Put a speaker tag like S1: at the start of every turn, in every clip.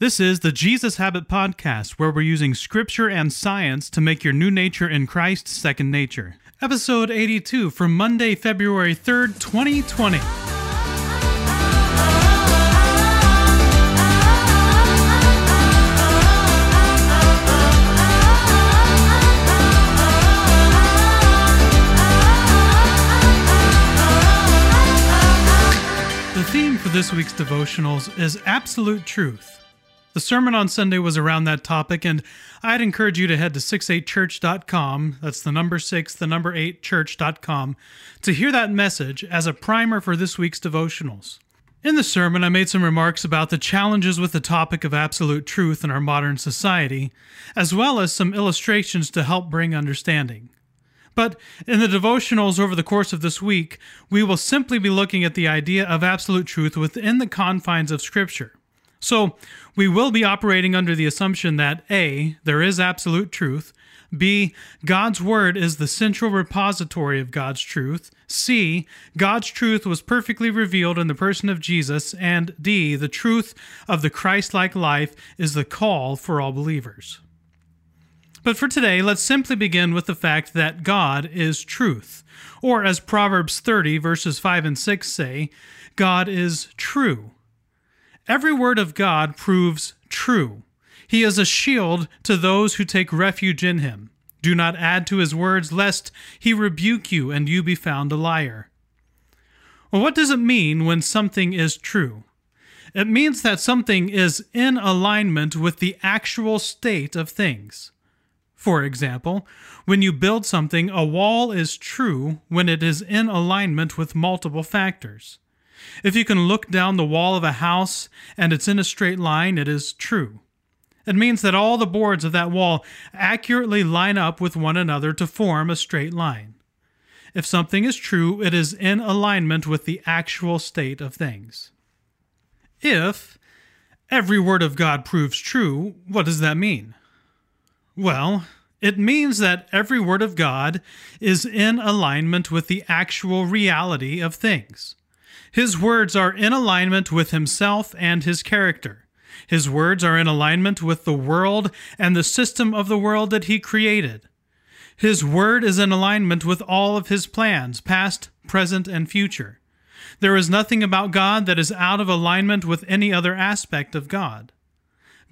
S1: This is the Jesus Habit Podcast, where we're using scripture and science to make your new nature in Christ second nature. Episode 82 from Monday, February 3rd, 2020. The theme for this week's devotionals is absolute truth. The sermon on Sunday was around that topic, and I'd encourage you to head to 68church.com, that's the number 6, the number 8 church.com, to hear that message as a primer for this week's devotionals. In the sermon, I made some remarks about the challenges with the topic of absolute truth in our modern society, as well as some illustrations to help bring understanding. But in the devotionals over the course of this week, we will simply be looking at the idea of absolute truth within the confines of Scripture. So, we will be operating under the assumption that A, there is absolute truth, B, God's Word is the central repository of God's truth, C, God's truth was perfectly revealed in the person of Jesus, and D, the truth of the Christ like life is the call for all believers. But for today, let's simply begin with the fact that God is truth. Or, as Proverbs 30, verses 5 and 6 say, God is true. Every word of God proves true. He is a shield to those who take refuge in him. Do not add to his words, lest he rebuke you and you be found a liar. Well, what does it mean when something is true? It means that something is in alignment with the actual state of things. For example, when you build something, a wall is true when it is in alignment with multiple factors. If you can look down the wall of a house and it's in a straight line, it is true. It means that all the boards of that wall accurately line up with one another to form a straight line. If something is true, it is in alignment with the actual state of things. If every word of God proves true, what does that mean? Well, it means that every word of God is in alignment with the actual reality of things. His words are in alignment with himself and his character. His words are in alignment with the world and the system of the world that he created. His word is in alignment with all of his plans, past, present, and future. There is nothing about God that is out of alignment with any other aspect of God.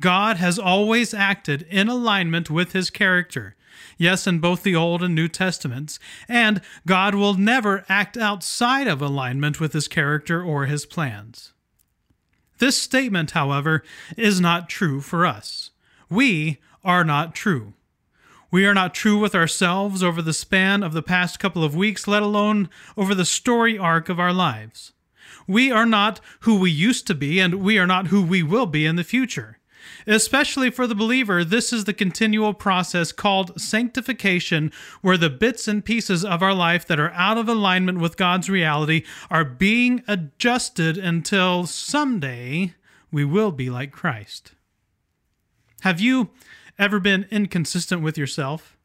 S1: God has always acted in alignment with his character, yes, in both the Old and New Testaments, and God will never act outside of alignment with his character or his plans. This statement, however, is not true for us. We are not true. We are not true with ourselves over the span of the past couple of weeks, let alone over the story arc of our lives. We are not who we used to be, and we are not who we will be in the future. Especially for the believer, this is the continual process called sanctification, where the bits and pieces of our life that are out of alignment with God's reality are being adjusted until someday we will be like Christ. Have you ever been inconsistent with yourself?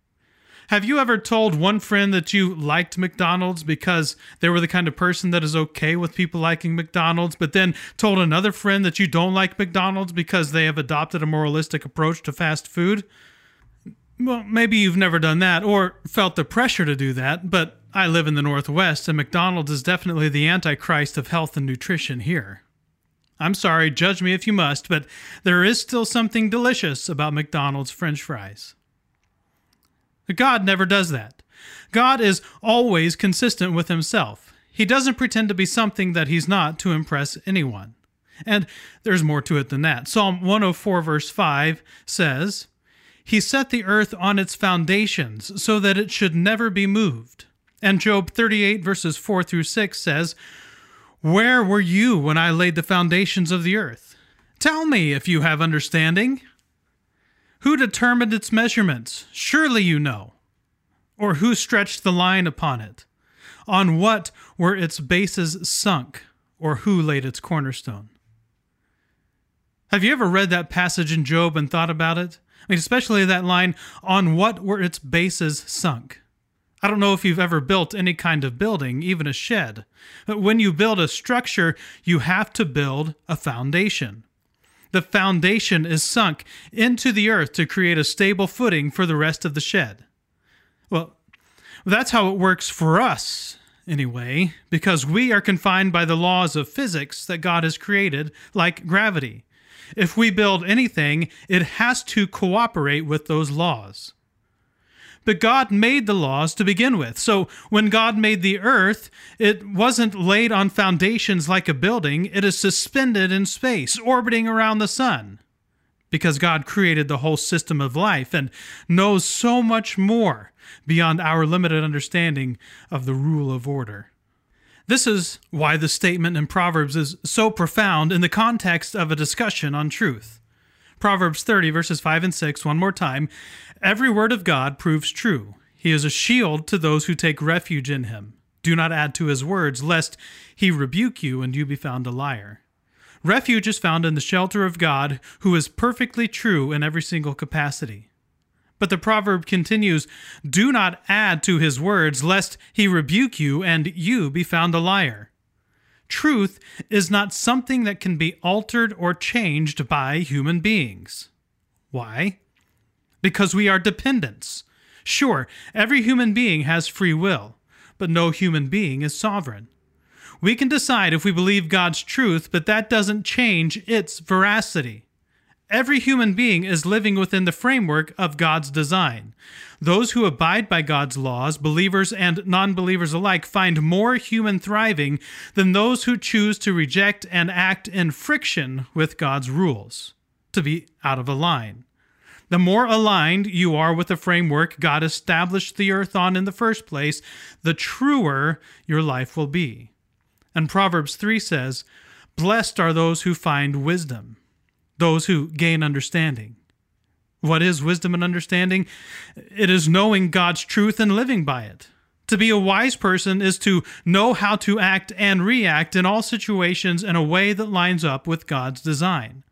S1: Have you ever told one friend that you liked McDonald's because they were the kind of person that is okay with people liking McDonald's, but then told another friend that you don't like McDonald's because they have adopted a moralistic approach to fast food? Well, maybe you've never done that or felt the pressure to do that, but I live in the Northwest and McDonald's is definitely the antichrist of health and nutrition here. I'm sorry, judge me if you must, but there is still something delicious about McDonald's french fries. God never does that. God is always consistent with himself. He doesn't pretend to be something that he's not to impress anyone. And there's more to it than that. Psalm 104, verse 5 says, He set the earth on its foundations so that it should never be moved. And Job 38, verses 4 through 6 says, Where were you when I laid the foundations of the earth? Tell me if you have understanding. Who determined its measurements? Surely you know. Or who stretched the line upon it? On what were its bases sunk? Or who laid its cornerstone? Have you ever read that passage in Job and thought about it? I mean, especially that line, on what were its bases sunk? I don't know if you've ever built any kind of building, even a shed. But when you build a structure, you have to build a foundation. The foundation is sunk into the earth to create a stable footing for the rest of the shed. Well, that's how it works for us, anyway, because we are confined by the laws of physics that God has created, like gravity. If we build anything, it has to cooperate with those laws. But God made the laws to begin with. So when God made the earth, it wasn't laid on foundations like a building, it is suspended in space, orbiting around the sun. Because God created the whole system of life and knows so much more beyond our limited understanding of the rule of order. This is why the statement in Proverbs is so profound in the context of a discussion on truth. Proverbs 30, verses 5 and 6, one more time. Every word of God proves true. He is a shield to those who take refuge in him. Do not add to his words, lest he rebuke you and you be found a liar. Refuge is found in the shelter of God, who is perfectly true in every single capacity. But the proverb continues Do not add to his words, lest he rebuke you and you be found a liar. Truth is not something that can be altered or changed by human beings. Why? Because we are dependents. Sure, every human being has free will, but no human being is sovereign. We can decide if we believe God's truth, but that doesn't change its veracity. Every human being is living within the framework of God's design. Those who abide by God's laws, believers and non believers alike, find more human thriving than those who choose to reject and act in friction with God's rules, to be out of line. The more aligned you are with the framework God established the earth on in the first place, the truer your life will be. And Proverbs 3 says, Blessed are those who find wisdom those who gain understanding. What is wisdom and understanding? It is knowing God's truth and living by it. To be a wise person is to know how to act and react in all situations in a way that lines up with God's design.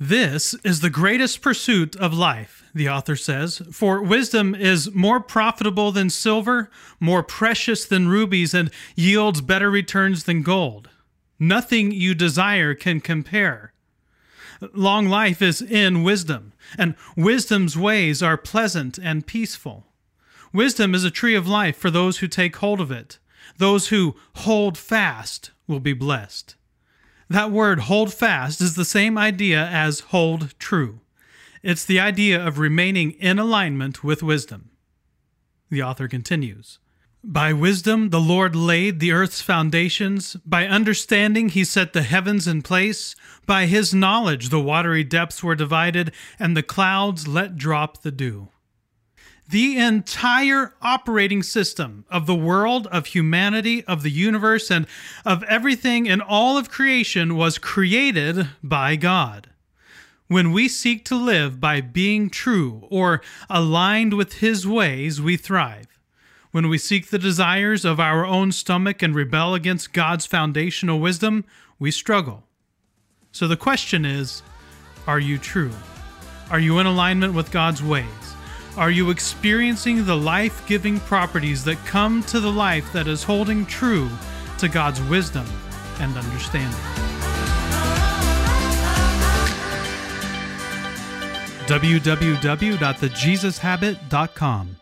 S1: This is the greatest pursuit of life, the author says, for wisdom is more profitable than silver, more precious than rubies, and yields better returns than gold. Nothing you desire can compare Long life is in wisdom, and wisdom's ways are pleasant and peaceful. Wisdom is a tree of life for those who take hold of it. Those who hold fast will be blessed. That word hold fast is the same idea as hold true. It's the idea of remaining in alignment with wisdom. The author continues by wisdom the Lord laid the earth's foundations. By understanding he set the heavens in place. By his knowledge the watery depths were divided, and the clouds let drop the dew. The entire operating system of the world, of humanity, of the universe, and of everything in all of creation was created by God. When we seek to live by being true or aligned with His ways, we thrive. When we seek the desires of our own stomach and rebel against God's foundational wisdom, we struggle. So the question is Are you true? Are you in alignment with God's ways? Are you experiencing the life giving properties that come to the life that is holding true to God's wisdom and understanding? www.thejesushabit.com